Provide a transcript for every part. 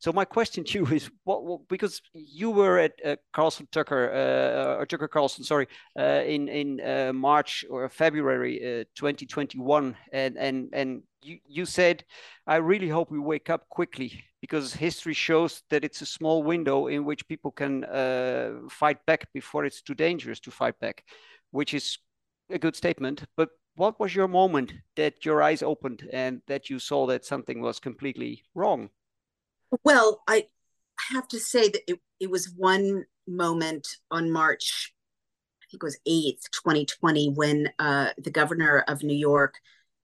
So my question to you is, what, what because you were at uh, Carlson Tucker uh, or Tucker Carlson, sorry, uh, in in uh, March or February 2021, and and and you you said, I really hope we wake up quickly because history shows that it's a small window in which people can fight back before it's too dangerous to fight back, which is a good statement, but what was your moment that your eyes opened and that you saw that something was completely wrong? Well, I have to say that it, it was one moment on March, I think it was 8th, 2020, when uh, the governor of New York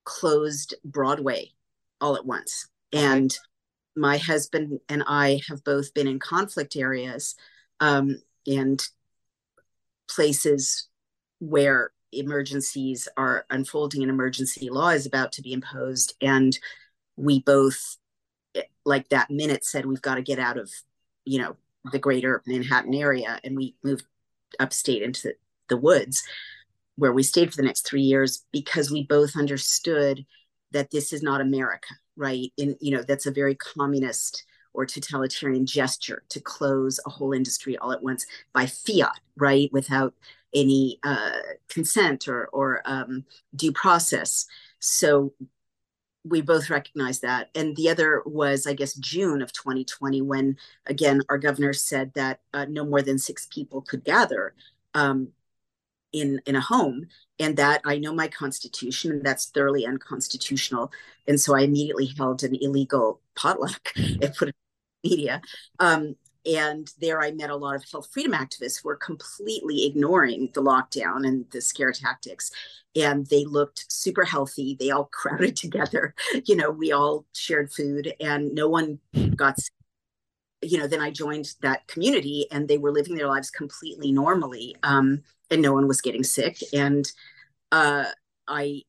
closed Broadway all at once. Okay. And my husband and I have both been in conflict areas um, and places where emergencies are unfolding and emergency law is about to be imposed and we both like that minute said we've got to get out of you know the greater manhattan area and we moved upstate into the woods where we stayed for the next three years because we both understood that this is not america right and you know that's a very communist or totalitarian gesture to close a whole industry all at once by fiat right without any uh, consent or, or um, due process. So we both recognize that. And the other was, I guess, June of 2020, when again our governor said that uh, no more than six people could gather um, in in a home, and that I know my constitution, and that's thoroughly unconstitutional. And so I immediately held an illegal potluck and put it in media. Um, and there I met a lot of health freedom activists who were completely ignoring the lockdown and the scare tactics. And they looked super healthy. They all crowded together. You know, we all shared food and no one got sick. You know, then I joined that community and they were living their lives completely normally. Um, and no one was getting sick. And uh, I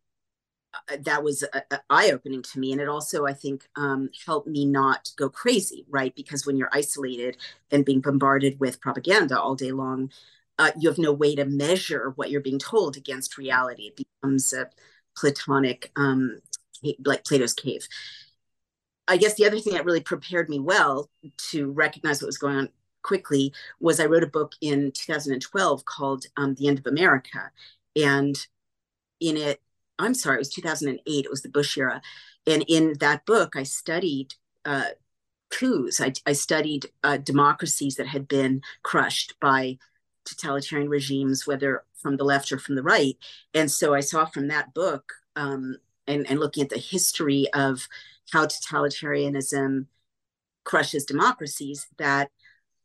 that was uh, uh, eye opening to me. And it also, I think, um, helped me not go crazy, right? Because when you're isolated and being bombarded with propaganda all day long, uh, you have no way to measure what you're being told against reality. It becomes a platonic, um, like Plato's cave. I guess the other thing that really prepared me well to recognize what was going on quickly was I wrote a book in 2012 called um, The End of America. And in it, I'm sorry, it was 2008. It was the Bush era. And in that book, I studied uh, coups. I, I studied uh, democracies that had been crushed by totalitarian regimes, whether from the left or from the right. And so I saw from that book um, and, and looking at the history of how totalitarianism crushes democracies that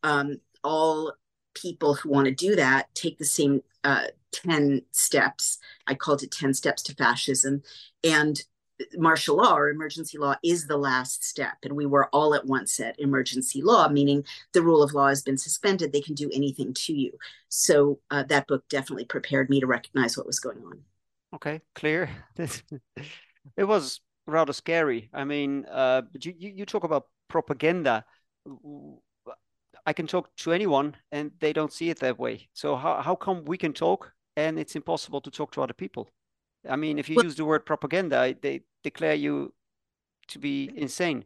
um, all people who want to do that take the same uh, 10 steps. I called it 10 steps to fascism. And martial law or emergency law is the last step. And we were all at once at emergency law, meaning the rule of law has been suspended. They can do anything to you. So uh, that book definitely prepared me to recognize what was going on. Okay, clear. it was rather scary. I mean, uh, you, you talk about propaganda. I can talk to anyone and they don't see it that way. So how, how come we can talk and it's impossible to talk to other people? I mean, if you well, use the word propaganda, they declare you to be insane.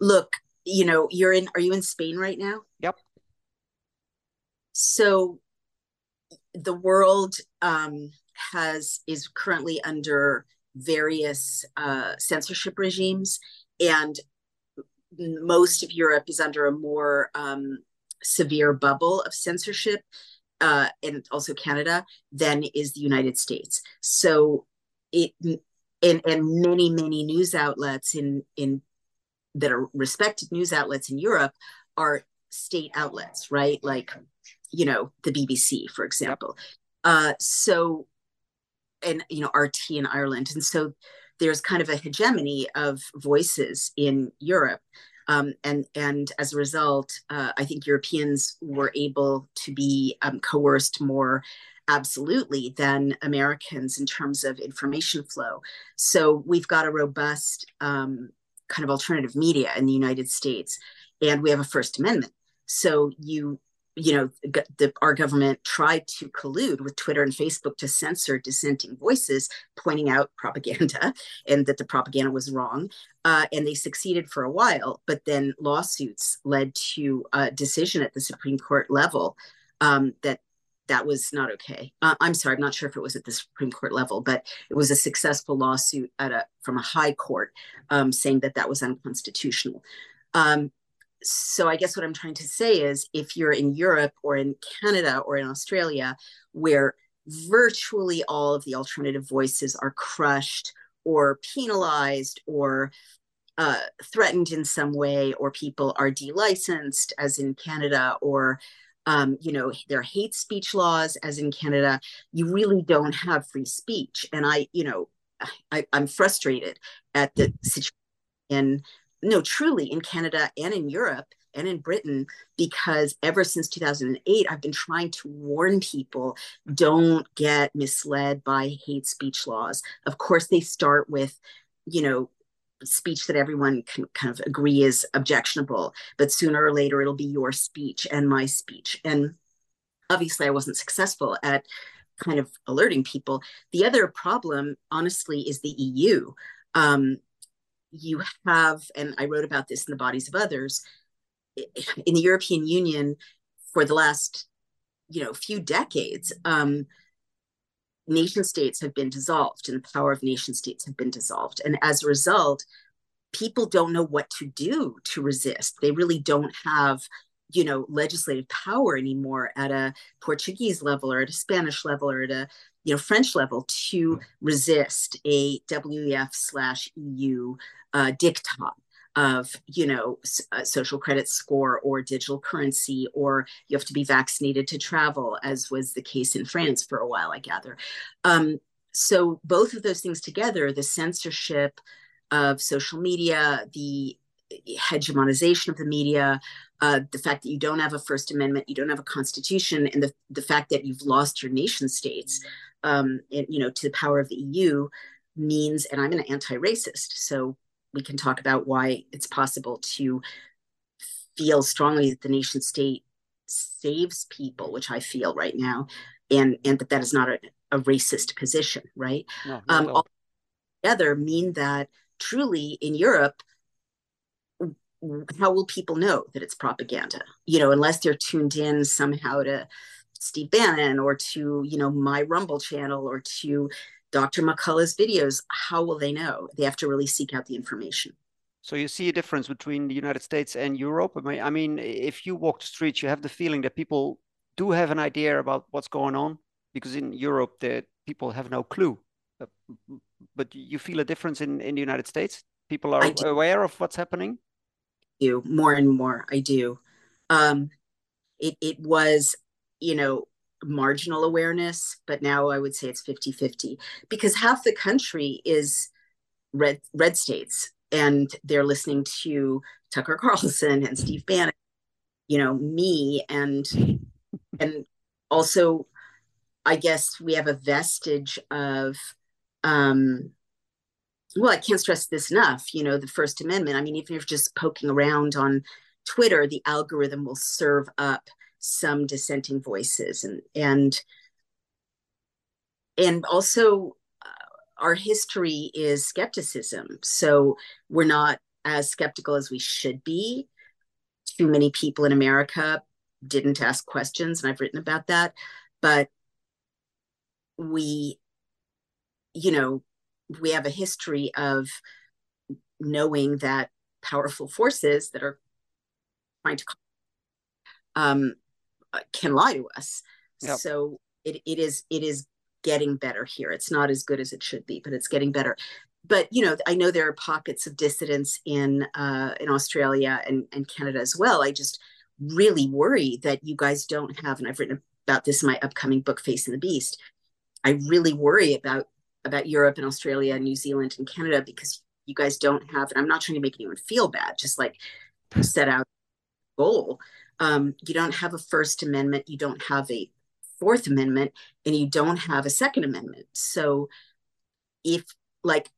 Look, you know, you're in, are you in Spain right now? Yep. So the world um, has, is currently under various uh, censorship regimes. And most of Europe is under a more um, severe bubble of censorship, uh, and also Canada, than is the United States. So it and and many many news outlets in in that are respected news outlets in Europe are state outlets, right? Like you know the BBC, for example. Uh, so and you know RT in Ireland, and so there's kind of a hegemony of voices in Europe. Um, and and as a result, uh, I think Europeans were able to be um, coerced more absolutely than Americans in terms of information flow. So we've got a robust um, kind of alternative media in the United States, and we have a First Amendment. So you you know, the, our government tried to collude with Twitter and Facebook to censor dissenting voices, pointing out propaganda and that the propaganda was wrong. Uh, and they succeeded for a while, but then lawsuits led to a decision at the Supreme Court level um, that that was not okay. Uh, I'm sorry, I'm not sure if it was at the Supreme Court level, but it was a successful lawsuit at a from a high court um, saying that that was unconstitutional. Um, so I guess what I'm trying to say is if you're in Europe or in Canada or in Australia, where virtually all of the alternative voices are crushed or penalized or uh, threatened in some way, or people are delicensed, as in Canada, or um, you know, there are hate speech laws, as in Canada. You really don't have free speech, and I, you know, I, I'm frustrated at the situation in no, truly in Canada and in Europe and in Britain, because ever since 2008, I've been trying to warn people don't get misled by hate speech laws. Of course, they start with, you know, speech that everyone can kind of agree is objectionable, but sooner or later it'll be your speech and my speech. And obviously, I wasn't successful at kind of alerting people. The other problem, honestly, is the EU. Um, you have, and I wrote about this in the bodies of others, in the European Union for the last, you know, few decades, um, nation states have been dissolved and the power of nation states have been dissolved. And as a result, people don't know what to do to resist. They really don't have, you know, legislative power anymore at a Portuguese level or at a Spanish level or at a you know French level to resist a WEF slash EU uh, diktat of you know social credit score or digital currency or you have to be vaccinated to travel as was the case in france for a while i gather. Um, so both of those things together the censorship of social media the hegemonization of the media uh, the fact that you don't have a first amendment you don't have a constitution and the, the fact that you've lost your nation states um, and, you know to the power of the eu means and i'm an anti-racist so we can talk about why it's possible to feel strongly that the nation state saves people, which I feel right now, and and that that is not a, a racist position, right? No, um, all together mean that truly in Europe, how will people know that it's propaganda? You know, unless they're tuned in somehow to Steve Bannon or to you know my Rumble channel or to Dr. McCullough's videos, how will they know? They have to really seek out the information. So you see a difference between the United States and Europe. I mean, I mean, if you walk the streets, you have the feeling that people do have an idea about what's going on, because in Europe, the people have no clue. But you feel a difference in in the United States. People are aware of what's happening. I do more and more. I do. Um, it it was, you know, marginal awareness, but now I would say it's 50 50 because half the country is red, red states and they're listening to Tucker Carlson and Steve Bannon, you know, me and, and also, I guess we have a vestige of, um, well, I can't stress this enough, you know, the First Amendment. I mean, even if you're just poking around on Twitter, the algorithm will serve up some dissenting voices and and and also uh, our history is skepticism. So we're not as skeptical as we should be. Too many people in america didn't ask questions and i've written about that but we you know we have a history of knowing that powerful forces that are trying to um, can lie to us. Yep. So it, it is it is getting better here. It's not as good as it should be, but it's getting better. But you know, I know there are pockets of dissidence in uh, in Australia and, and Canada as well. I just really worry that you guys don't have, and I've written about this in my upcoming book, Facing the Beast. I really worry about about Europe and Australia and New Zealand and Canada because you guys don't have, and I'm not trying to make anyone feel bad, just like set out goal um, you don't have a First Amendment, you don't have a Fourth Amendment, and you don't have a Second Amendment. So, if like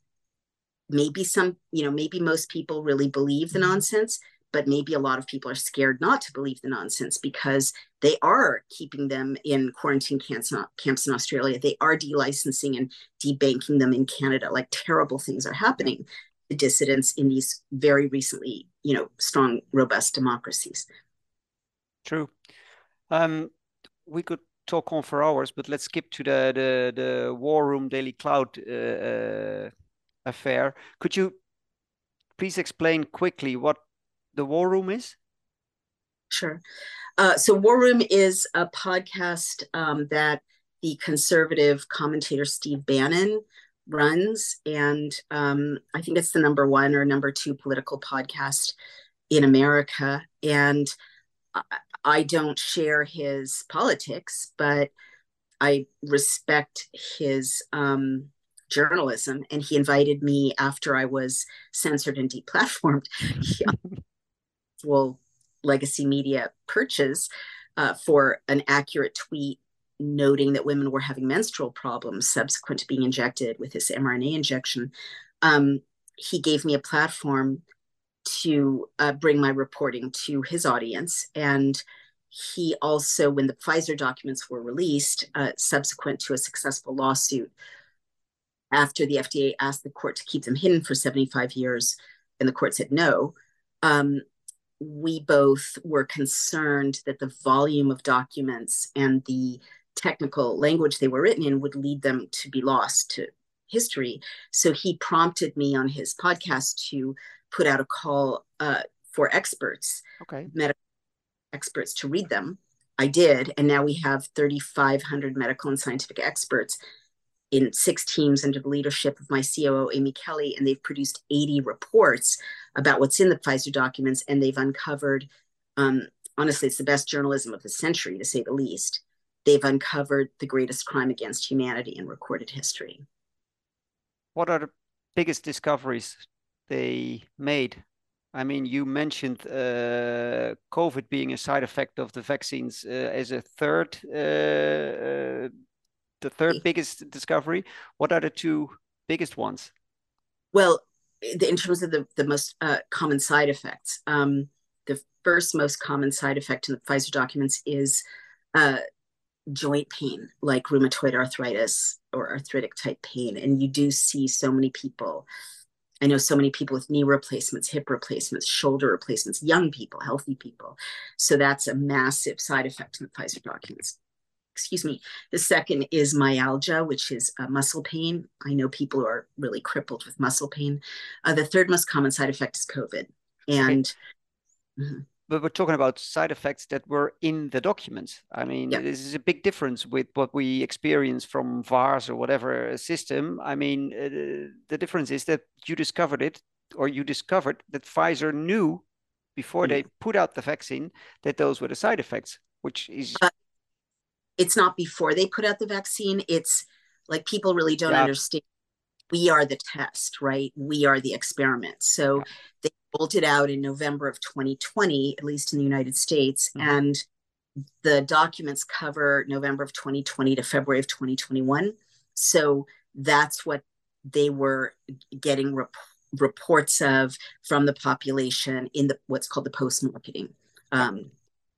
maybe some, you know, maybe most people really believe the nonsense, but maybe a lot of people are scared not to believe the nonsense because they are keeping them in quarantine camps, camps in Australia. They are delicensing and debanking them in Canada. Like terrible things are happening to dissidents in these very recently, you know, strong, robust democracies. True. Um, we could talk on for hours, but let's skip to the the, the War Room DailyClout uh, uh, affair. Could you please explain quickly what the War Room is? Sure. Uh, so, War Room is a podcast um, that the conservative commentator Steve Bannon runs. And um, I think it's the number one or number two political podcast in America. And I, don't share his politics, but I respect his um, journalism. And he invited me after I was censored and deplatformed. well, legacy media purchase uh, for an accurate tweet noting that women were having menstrual problems subsequent to being injected with this mRNA injection. Um, he gave me a platform to uh, bring my reporting to his audience. And he also, when the Pfizer documents were released, uh, subsequent to a successful lawsuit, after the FDA asked the court to keep them hidden for 75 years, and the court said no, um, we both were concerned that the volume of documents and the technical language they were written in would lead them to be lost to history. So he prompted me on his podcast to put out a call uh, for experts, okay. medical experts, to read them. I did, and now we have 3,500 medical and scientific experts in six teams under the leadership of my COO, Amy Kelly, and they've produced 80 reports about what's in the Pfizer documents, and they've uncovered, um, honestly, it's the best journalism of the century, to say the least. They've uncovered the greatest crime against humanity in recorded history. What are the biggest discoveries they made? I mean, you mentioned uh, COVID being a side effect of the vaccines uh, as a third uh, uh the third biggest discovery. What are the two biggest ones? Well, in terms of the, the most uh, common side effects, um, the first most common side effect in the Pfizer documents is uh, joint pain, like rheumatoid arthritis or arthritic type pain. And you do see so many people. I know so many people with knee replacements, hip replacements, shoulder replacements, young people, healthy people. So that's a massive side effect in the Pfizer documents excuse me. The second is myalgia, which is uh, muscle pain. I know people who are really crippled with muscle pain. Uh, the third most common side effect is COVID. And mm-hmm. But we're talking about side effects that were in the documents. I mean, yeah. this is a big difference with what we experience from VAERS or whatever system. I mean, uh, the difference is that you discovered it, or you discovered that Pfizer knew before mm-hmm. they put out the vaccine that those were the side effects, which is uh, it's not before they put out the vaccine it's like people really don't yeah. understand we are the test right we are the experiment so yeah. they rolled it out in november of 2020 at least in the united states mm-hmm. and the documents cover november of 2020 to february of 2021 so that's what they were getting rep- reports of from the population in the what's called the post marketing um,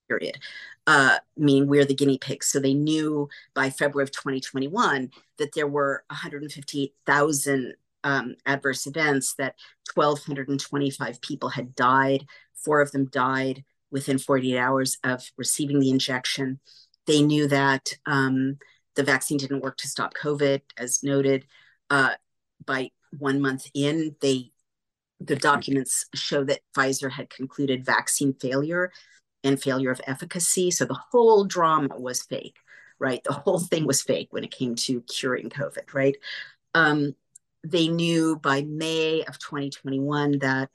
period, uh, meaning we're the guinea pigs. So they knew by February of 2021 that there were 158,000 um, adverse events, that 1,225 people had died. Four of them died within 48 hours of receiving the injection. They knew that um, the vaccine didn't work to stop COVID, as noted. Uh, by one month in, they the documents show that Pfizer had concluded vaccine failure and failure of efficacy. So the whole drama was fake, right? The whole thing was fake when it came to curing COVID, right? Um, they knew by May of 2021 that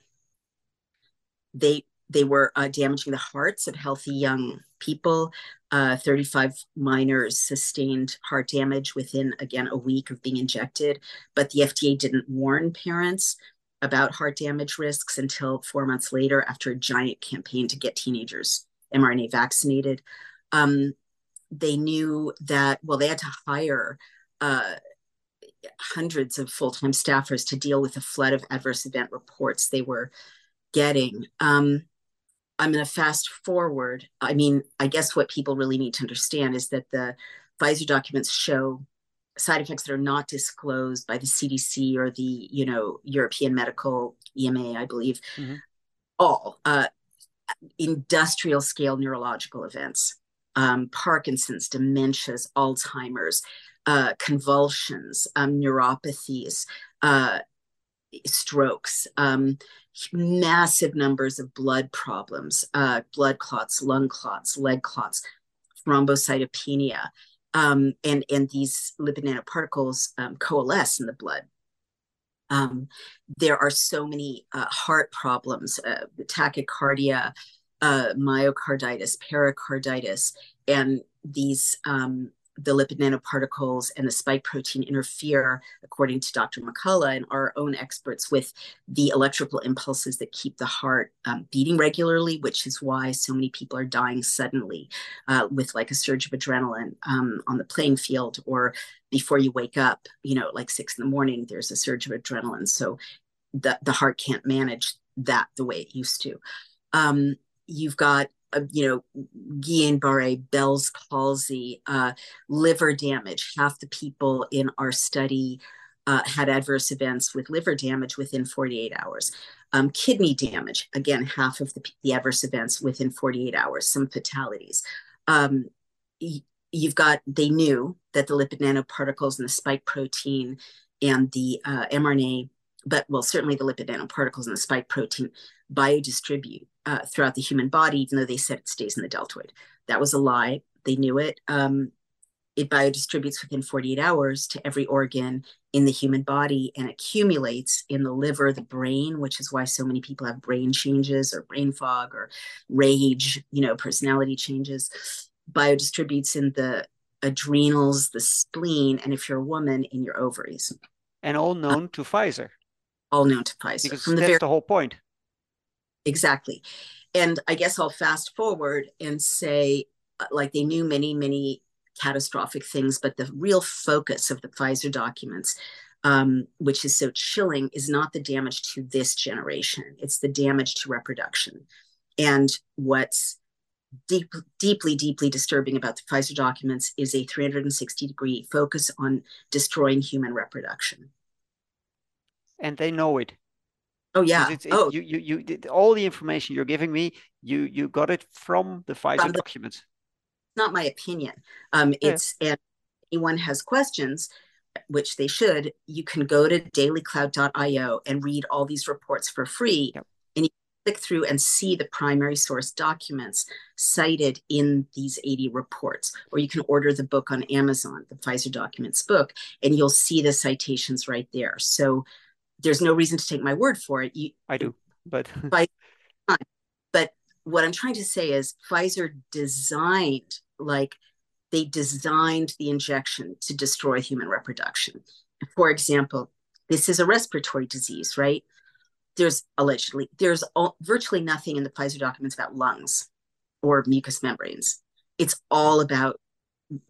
they they were uh, damaging the hearts of healthy young people. Uh, 35 minors sustained heart damage within, again, a week of being injected, but the FDA didn't warn parents about heart damage risks until four months later after a giant campaign to get teenagers mRNA vaccinated. Um, they knew that, well, they had to hire uh, hundreds of full time staffers to deal with the flood of adverse event reports they were getting. Um, I'm going to fast forward. I mean, I guess what people really need to understand is that the Pfizer documents show side effects that are not disclosed by the CDC or the you know European Medical EMA, I believe, mm-hmm. all uh, industrial scale neurological events, um, Parkinson's, dementias, Alzheimer's, uh, convulsions, um, neuropathies, uh, strokes, um, massive numbers of blood problems, uh, blood clots, lung clots, leg clots, thrombocytopenia, um, and and these lipid nanoparticles um, coalesce in the blood. Um, there are so many uh, heart problems, uh, tachycardia, uh, myocarditis, pericarditis, and these um, the lipid nanoparticles and the spike protein interfere, according to Dr. McCullough and our own experts, with the electrical impulses that keep the heart um, beating regularly, which is why so many people are dying suddenly uh, with like a surge of adrenaline um, on the playing field or before you wake up, you know, like six in the morning, there's a surge of adrenaline. So the, the heart can't manage that the way it used to. Um, you've got you know, Guillain-Barré, Bell's palsy, uh, liver damage. Half the people in our study uh, had adverse events with liver damage within 48 hours. Um, kidney damage, again, half of the, the, adverse events within 48 hours, some fatalities. Um, you've got, they knew that the lipid nanoparticles and the spike protein and the uh, mRNA, but well, certainly the lipid nanoparticles and the spike protein biodistribute uh, throughout the human body, even though they said it stays in the deltoid. That was a lie. They knew it. Um, it biodistributes within 48 hours to every organ in the human body and accumulates in the liver, the brain, which is why so many people have brain changes or brain fog or rage, you know, personality changes. Biodistributes in the adrenals, the spleen, and if you're a woman, in your ovaries. And all known to Pfizer. All known to Pfizer. Because From that's the, very- the whole point exactly. And I guess I'll fast forward and say, uh, like, they knew many, many catastrophic things, but the real focus of the Pfizer documents, um, which is so chilling, is not the damage to this generation, it's the damage to reproduction. And what's deep, deeply, deeply disturbing about the Pfizer documents is a 360 degree focus on destroying human reproduction. And they know it. Oh yeah. It's, oh, you, you, you, all the information you're giving me, you, you got it from the Pfizer from the, documents. Not my opinion. Um, yeah. it's and anyone has questions, which they should. You can go to dailyclout.io and read all these reports for free, and you click through and see the primary source documents cited in these 80 reports. Or you can order the book on Amazon, the Pfizer documents book, and you'll see the citations right there. So there's no reason to take my word for it. You, I do, but but what I'm trying to say is Pfizer designed like they designed the injection to destroy human reproduction. For example, this is a respiratory disease, right? There's allegedly there's all, virtually nothing in the Pfizer documents about lungs or mucous membranes. It's all about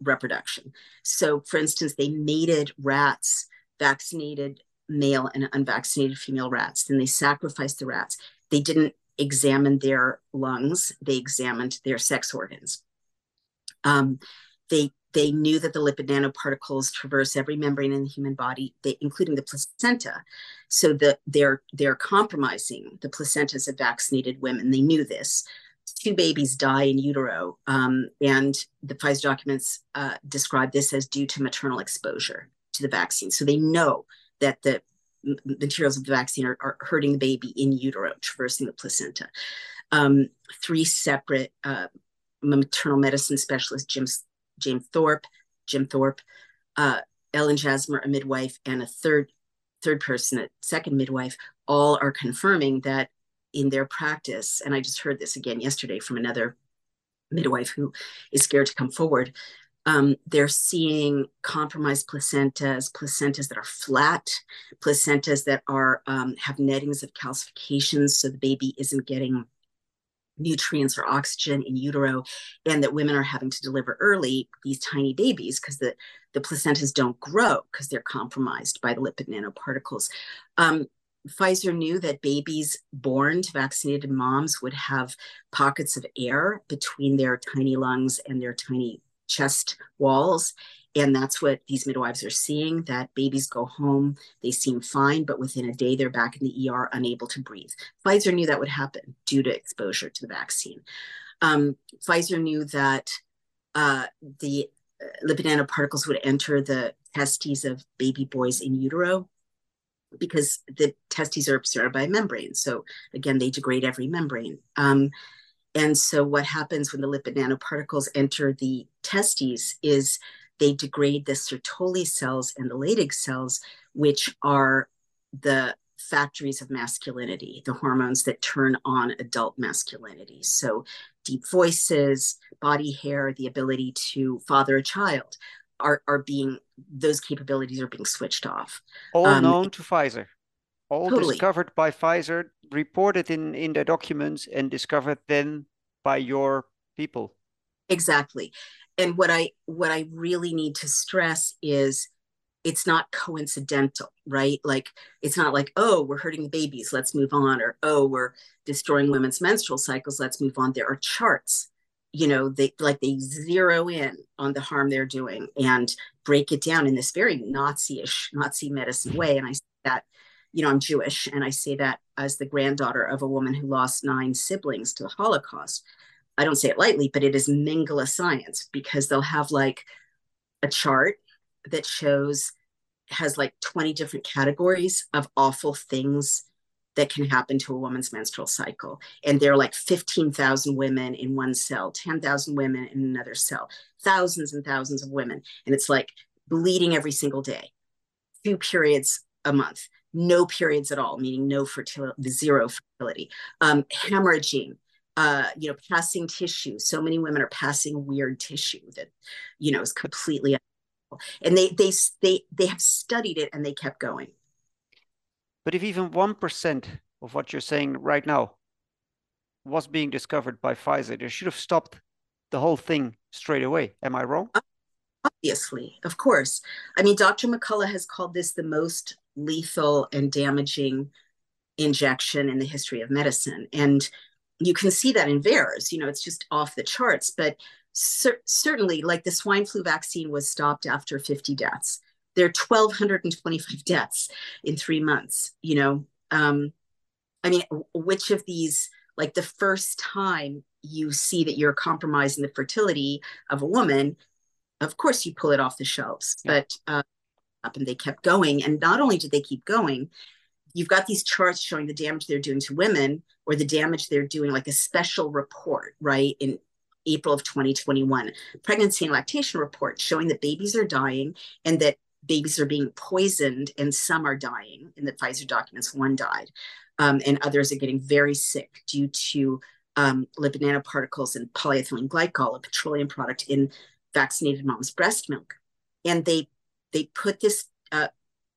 reproduction. So, for instance, they mated rats vaccinated male and unvaccinated female rats. Then they sacrificed the rats. They didn't examine their lungs, they examined their sex organs. Um, they they knew that the lipid nanoparticles traverse every membrane in the human body, they, including the placenta. So that they're they're compromising the placentas of vaccinated women. They knew this. Two babies die in utero, um, and the Pfizer documents uh, describe this as due to maternal exposure to the vaccine. So they know that the materials of the vaccine are, are hurting the baby in utero, traversing the placenta. Um, three separate uh, maternal medicine specialists, Jim, James Thorp, Jim Thorp, uh, Ellen Jasmer, a midwife, and a third third person, a second midwife, all are confirming that in their practice, and I just heard this again yesterday from another midwife who is scared to come forward, um, they're seeing compromised placentas, placentas that are flat, placentas that are um, have nettings of calcifications, so the baby isn't getting nutrients or oxygen in utero, and that women are having to deliver early these tiny babies because the the placentas don't grow because they're compromised by the lipid nanoparticles. Um, Pfizer knew that babies born to vaccinated moms would have pockets of air between their tiny lungs and their tiny chest walls. And that's what these midwives are seeing that babies go home, they seem fine, but within a day they're back in the ER unable to breathe. Pfizer knew that would happen due to exposure to the vaccine. Um, Pfizer knew that uh, the uh, lipid nanoparticles would enter the testes of baby boys in utero because the testes are surrounded by membrane. So again, they degrade every membrane. Um, and so what happens when the lipid nanoparticles enter the testes is they degrade the Sertoli cells and the Leydig cells, which are the factories of masculinity, the hormones that turn on adult masculinity. So deep voices, body hair, the ability to father a child are, are being those capabilities are being switched off. All um, known to Pfizer. All totally. discovered by Pfizer, reported in, in the documents and discovered then by your people. Exactly. And what I what I really need to stress is it's not coincidental, right? Like it's not like, oh, we're hurting the babies, let's move on, or oh, we're destroying women's menstrual cycles, let's move on. There are charts you know they like they zero in on the harm they're doing and break it down in this very nazi-ish nazi medicine way and i say that you know i'm jewish and i say that as the granddaughter of a woman who lost nine siblings to the holocaust i don't say it lightly but it is Mengele science because they'll have like a chart that shows has like 20 different categories of awful things that can happen to a woman's menstrual cycle. And there are like 15,000 women in one cell, 10,000 women in another cell, thousands and thousands of women. And it's like bleeding every single day, two periods a month, no periods at all, meaning no fertility, zero fertility, um, hemorrhaging. Uh, you know, passing tissue. So many women are passing weird tissue that, you know, is completely, and they they they they have studied it and they kept going. But if even 1% of what you're saying right now was being discovered by Pfizer, they should have stopped the whole thing straight away. Am I wrong? Obviously, of course. I mean, Dr. McCullough has called this the most lethal and damaging injection in the history of medicine. And you can see that in VAERS, you know, it's just off the charts. But cer- certainly, like the swine flu vaccine was stopped after 50 deaths there are 1225 deaths in three months you know um i mean which of these like the first time you see that you're compromising the fertility of a woman of course you pull it off the shelves yeah. but uh, up and they kept going and not only did they keep going you've got these charts showing the damage they're doing to women or the damage they're doing like a special report right in April of 2021, pregnancy and lactation report showing that babies are dying and that babies are being poisoned and some are dying. In the Pfizer documents, one died, um, and others are getting very sick due to um, lipid nanoparticles and polyethylene glycol, a petroleum product in vaccinated mom's breast milk. And they they put this uh,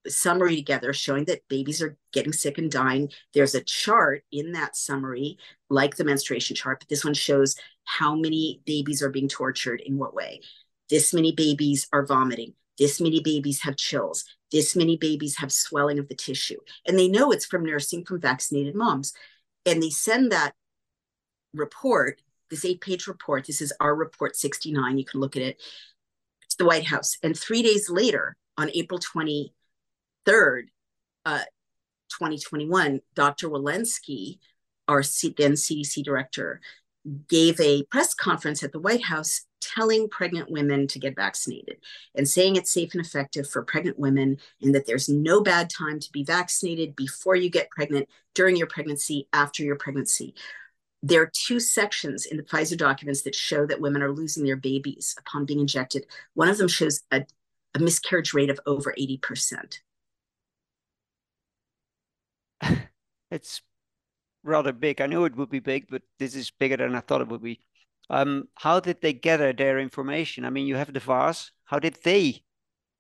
summary together showing that babies are getting sick and dying. There's a chart in that summary, like the menstruation chart, but this one shows how many babies are being tortured in what way. This many babies are vomiting. This many babies have chills. This many babies have swelling of the tissue. And they know it's from nursing from vaccinated moms. And they send that report, this eight page report. This is our report 69. You can look at it the White House. And three days later, on April 23rd, uh, 2021, Dr. Walensky, our then CDC director, gave a press conference at the White House telling pregnant women to get vaccinated and saying it's safe and effective for pregnant women and that there's no bad time to be vaccinated before you get pregnant, during your pregnancy, after your pregnancy. There are two sections in the Pfizer documents that show that women are losing their babies upon being injected. One of them shows a, a miscarriage rate of over 80%. It's rather big. I knew it would be big, but this is bigger than I thought it would be. Um, how did they gather their information? I mean, you have the VAERS. How did they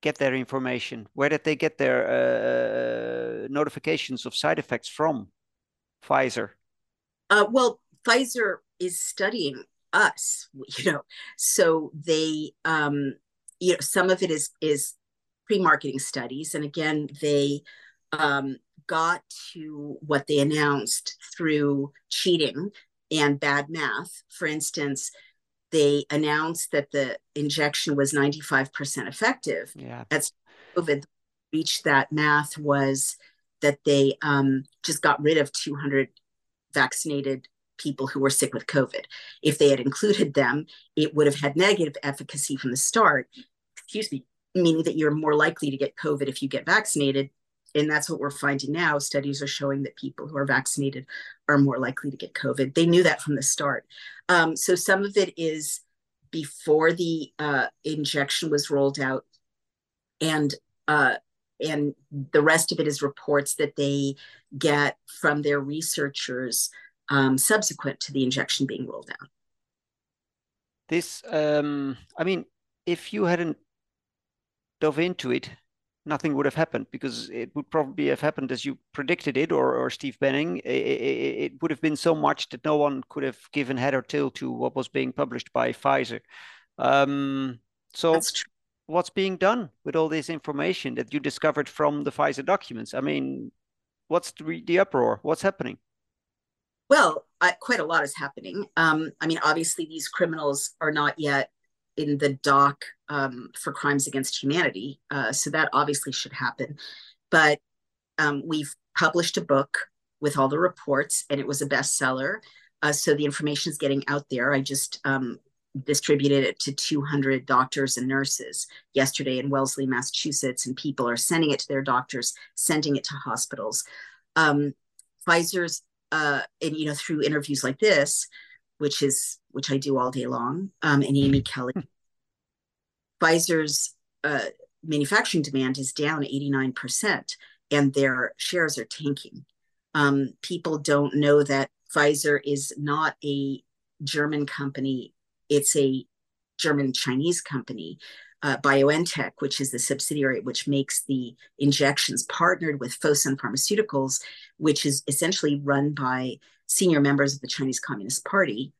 get their information? Where did they get their uh, notifications of side effects from? Pfizer. Uh, well, Pfizer is studying us, you know, so they, um, you know, some of it is is pre-marketing studies, and again, they um, got to what they announced through cheating and bad math. For instance, they announced that the injection was 95% effective. Yeah. That's COVID reached that math was that they um, just got rid of 200 vaccinated people who were sick with COVID. If they had included them, it would have had negative efficacy from the start. Excuse me, meaning that you're more likely to get COVID if you get vaccinated. And that's what we're finding now. Studies are showing that people who are vaccinated are more likely to get COVID. They knew that from the start. Um, so some of it is before the uh, injection was rolled out, and uh, and the rest of it is reports that they get from their researchers um, subsequent to the injection being rolled out. This, um, I mean, if you hadn't dove into it, nothing would have happened because it would probably have happened as you predicted it, or, or Steve Bannon. It, it, it, would have been so much that no one could have given head or tail to what was being published by Pfizer. Um, so, what's being done with all this information that you discovered from the Pfizer documents? I mean, what's the, the uproar? What's happening? Well, quite a lot is happening. Um, I mean, obviously, these criminals are not yet in the dock um, for crimes against humanity. Uh, so that obviously should happen. But um, we've published a book with all the reports, and it was a bestseller. Uh, so the information is getting out there. I just um, distributed it to 200 doctors and nurses yesterday in Wellesley, Massachusetts, and people are sending it to their doctors, sending it to hospitals. Um, Pfizer's uh, and you know through interviews like this, which is which I do all day long, um, and Amy Kelly, Pfizer's uh, manufacturing demand is down 89%, and their shares are tanking. Um, people don't know that Pfizer is not a German company, it's a German Chinese company uh, BioNTech, which is the subsidiary which makes the injections, partnered with Fosun Pharmaceuticals, which is essentially run by senior members of the Chinese Communist Party.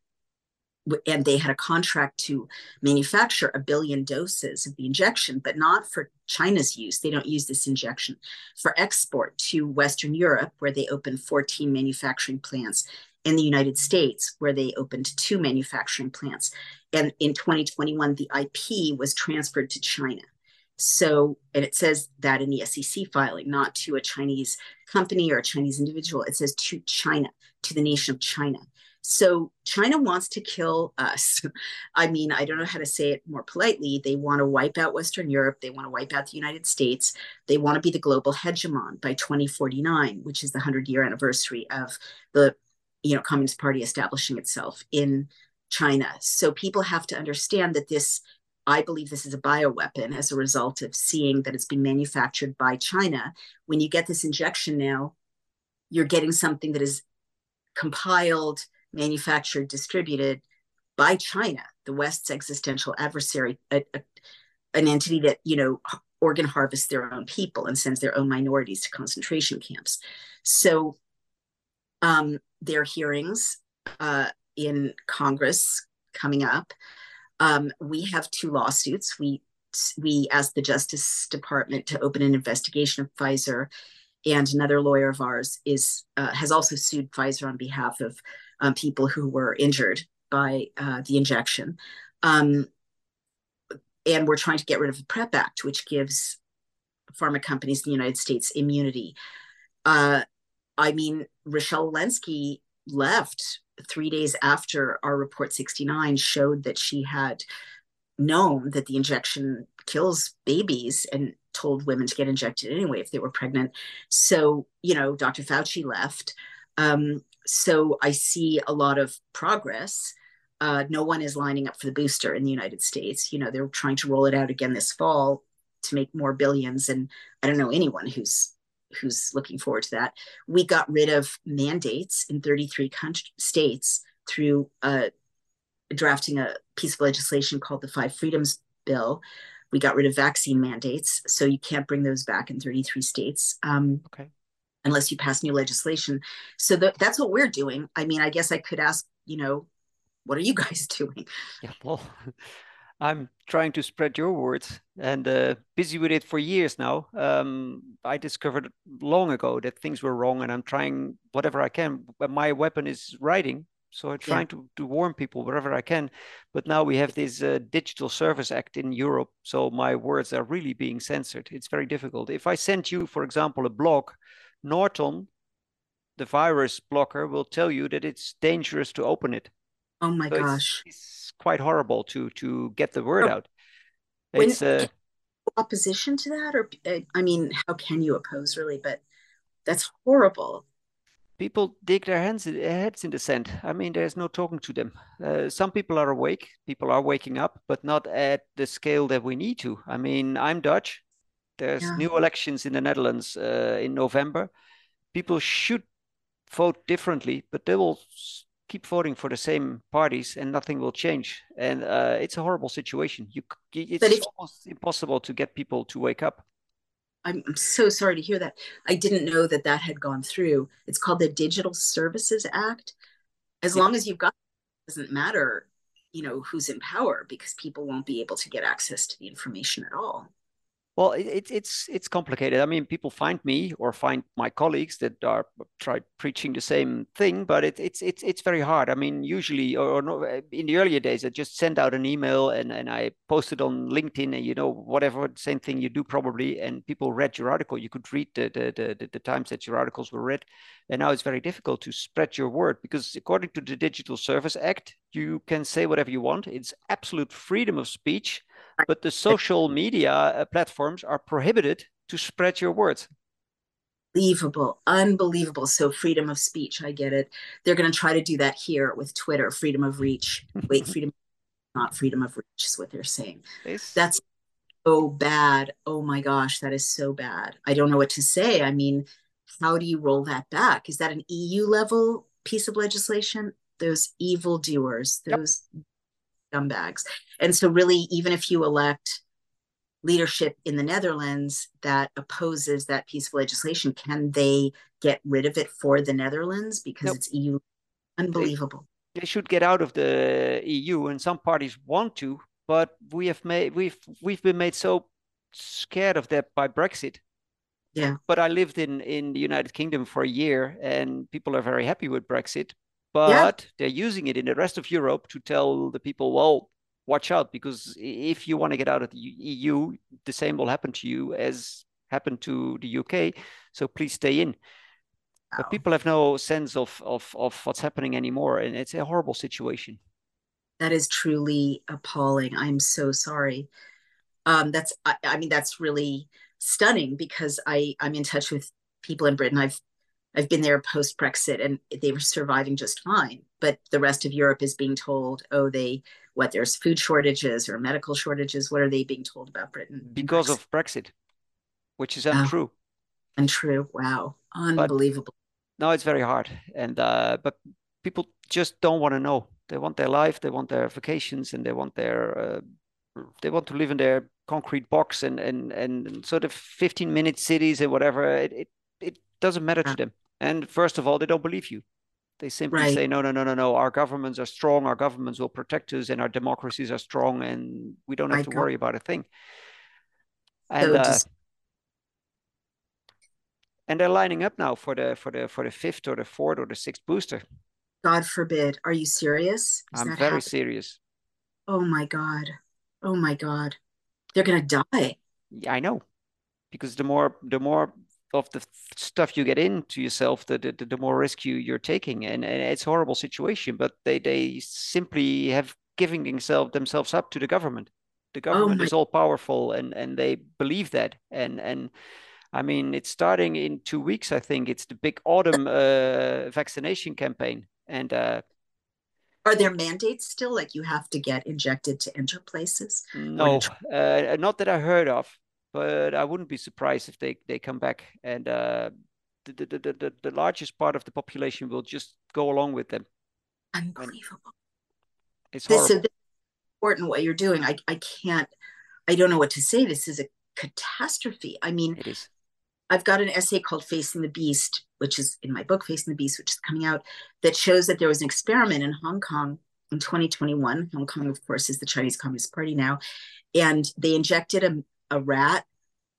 And they had a contract to manufacture a billion doses of the injection, but not for China's use. They don't use this injection for export to Western Europe, where they opened 14 manufacturing plants in the United States, where they opened two manufacturing plants. And in 2021, the IP was transferred to China. So, and it says that in the SEC filing, not to a Chinese company or a Chinese individual. It says to China, to the nation of China. So China wants to kill us. I mean, I don't know how to say it more politely. They want to wipe out Western Europe. They want to wipe out the United States. They want to be the global hegemon by 2049, which is the 100 year anniversary of the you know Communist Party establishing itself in China. So people have to understand that this, I believe this is a bioweapon as a result of seeing that it's been manufactured by China. When you get this injection now, you're getting something that is compiled, manufactured, distributed by China, the West's existential adversary, a, a, an entity that, you know, organ harvests their own people and sends their own minorities to concentration camps. So um, their hearings uh, in Congress coming up. Um, we have two lawsuits. We we asked the Justice Department to open an investigation of Pfizer, and another lawyer of ours is uh, has also sued Pfizer on behalf of um, people who were injured by uh, the injection. Um, and we're trying to get rid of the PREP Act, which gives pharma companies in the United States immunity. Uh, I mean, Rochelle Walensky left three days after our report 69 showed that she had known that the injection kills babies and told women to get injected anyway if they were pregnant. So, you know, Dr. Fauci left. Um, so I see a lot of progress. Uh, no one is lining up for the booster in the United States. You know, they're trying to roll it out again this fall to make more billions. And I don't know anyone who's who's looking forward to that. We got rid of mandates in 33 country, states through uh, drafting a piece of legislation called the Five Freedoms Bill. We got rid of vaccine mandates, so you can't bring those back in 33 states. Um, okay. Unless you pass new legislation. So th- that's what we're doing. I mean, I guess I could ask, you know, what are you guys doing? Yeah, well, I'm trying to spread your words and uh, busy with it for years now. Um, I discovered long ago that things were wrong, and I'm trying whatever I can. My weapon is writing, so I'm trying yeah. to, to warn people wherever I can. But now we have this uh, Digital Service Act in Europe, so my words are really being censored. It's very difficult. If I send you, for example, a blog, Norton, the virus blocker, will tell you that it's dangerous to open it. Oh my so gosh. It's, it's quite horrible to to get the word oh. out. It's when, uh, opposition to that, or uh, I mean, how can you oppose really? But that's horrible. People dig their hands heads in the sand. I mean, there's no talking to them. Uh, some people are awake. People are waking up, but not at the scale that we need to. I mean, I'm Dutch. There's yeah. new elections in the Netherlands uh, in November. People should vote differently, but they will keep voting for the same parties and nothing will change. And uh, it's a horrible situation. You, it's if, almost impossible to get people to wake up. I'm, I'm so sorry to hear that. I didn't know that that had gone through. It's called the Digital Services Act. As yeah. long as you've got, it doesn't matter, you know, who's in power because people won't be able to get access to the information at all. Well, it, it's it's complicated. I mean, people find me or find my colleagues that are try preaching the same thing, but it, it's it's it's very hard. I mean, usually, or, or no, eh, in the earlier days, I just sent out an email and and I posted on LinkedIn, and you know, whatever same thing you do probably, and people read your article. You could read the the the, the times that your articles were read, and now it's very difficult to spread your word because according to the Digital Service Act, you can say whatever you want. It's absolute freedom of speech but the social media uh, platforms are prohibited to spread your words. Unbelievable. Unbelievable. So freedom of speech i get it. They're going to try to do that here with twitter freedom of reach. Wait freedom not freedom of reach is what they're saying. It's... that's so bad. Oh my gosh that is so bad. I don't know what to say. I mean how do you roll that back? Is that an eu level piece of legislation? Those evil doers those yep scumbags. And so, really, even if you elect leadership in the Netherlands that opposes that piece of legislation, can they get rid of it for the Netherlands because nope. it's EU? Unbelievable. They, they should get out of the EU, and some parties want to, but we have made we've we've been made so scared of that by Brexit. Yeah. But I lived in in the United Kingdom for a year, and people are very happy with Brexit but yeah. they're using it in the rest of Europe to tell the people, well, watch out, because if you want to get out of the EU, the same will happen to you as happened to the UK. So please stay in. Wow. But people have no sense of, of, of what's happening anymore. And it's a horrible situation. That is truly appalling. I'm so sorry. Um, that's, I, I mean, that's really stunning because I, I'm in touch with people in Britain. I've I've been there post Brexit and they were surviving just fine. But the rest of Europe is being told, oh, they, what, there's food shortages or medical shortages. What are they being told about Britain? Because Brexit? of Brexit, which is untrue. Oh, untrue. Wow. Unbelievable. But, no, it's very hard. And, uh, but people just don't want to know. They want their life, they want their vacations, and they want their, uh, they want to live in their concrete box and, and, and sort of 15 minute cities and whatever. It, it, it doesn't matter to them. And first of all, they don't believe you. They simply right. say, no, no, no, no, no. Our governments are strong. Our governments will protect us, and our democracies are strong, and we don't have to worry about a thing. And uh, and they're lining up now for the for the for the fifth or the fourth or the sixth booster. God forbid. Are you serious? Is I'm very happening? serious. Oh my God. Oh my God. They're gonna die. Yeah, I know. Because the more the more of the stuff you get into yourself, the the, the more risk you you're taking, and, and it's a horrible situation. But they they simply have giving themselves themselves up to the government. The oh government oh is all powerful, and and they believe that, and and. I mean, it's starting in two weeks. I think it's the big autumn uh, vaccination campaign, and uh, are there mandates still? Like you have to get injected to enter places? No, uh, not that I heard of but I wouldn't be surprised if they, they come back and uh, the, the, the, the, the largest part of the population will just go along with them. Unbelievable. And it's horrible. This is important what you're doing. I, I can't, I don't know what to say. This is a catastrophe. I mean, it is. I've got an essay called Facing the Beast, which is in my book, Facing the Beast, which is coming out, that shows that there was an experiment in Hong Kong in 2021. Hong Kong, of course, is the Chinese Communist Party now, and they injected a, a rat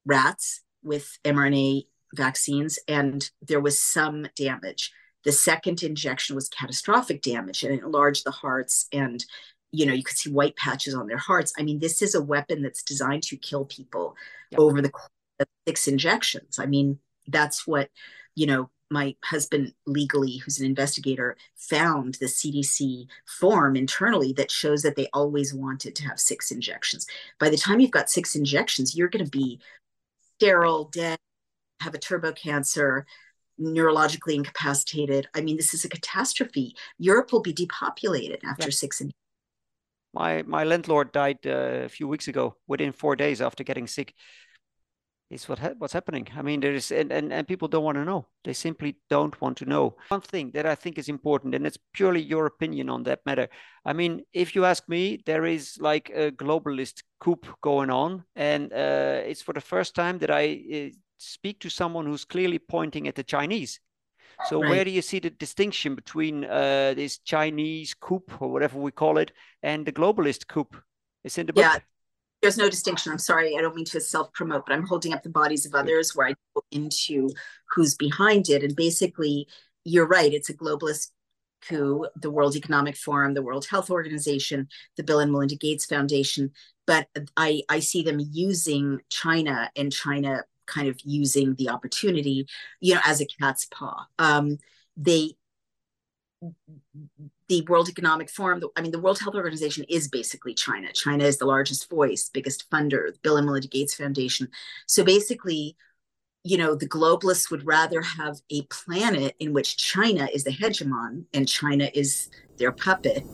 rats with mRNA vaccines, and there was some damage. The second injection was catastrophic damage and it enlarged the hearts and you know you could see white patches on their hearts i mean this is a weapon that's designed to kill people yep. over the course of six injections i mean that's what you know my husband legally who's an investigator found the cdc form internally that shows that they always wanted to have six injections. By the time you've got six injections you're going to be sterile dead have a turbo cancer neurologically incapacitated. I mean this is a catastrophe. Europe will be depopulated after yeah. six injections my my landlord died uh, a few weeks ago within four days after getting sick is what ha- what's happening. I mean, there is, and, and, and people don't want to know. They simply don't want to know. One thing that I think is important, and it's purely your opinion on that matter. I mean, if you ask me, there is like a globalist coup going on, and uh, it's for the first time that I uh, speak to someone who's clearly pointing at the Chinese. So right. where do you see the distinction between uh, this Chinese coup or whatever we call it and the globalist coup? It's in the book. Yeah, there's no distinction. I'm sorry, I don't mean to self promote, but I'm holding up the bodies of others where I go into who's behind it. And basically, you're right, it's a globalist coup, the World Economic Forum, the World Health Organization, the Bill and Melinda Gates Foundation. But I, I see them using China and China kind of using the opportunity, you know, as a cat's paw. Um, they the World Economic Forum, I mean, the World Health Organization is basically China. China is the largest voice, biggest funder, the Bill and Melinda Gates Foundation. So basically, you know, the globalists would rather have a planet in which China is the hegemon and China is their puppet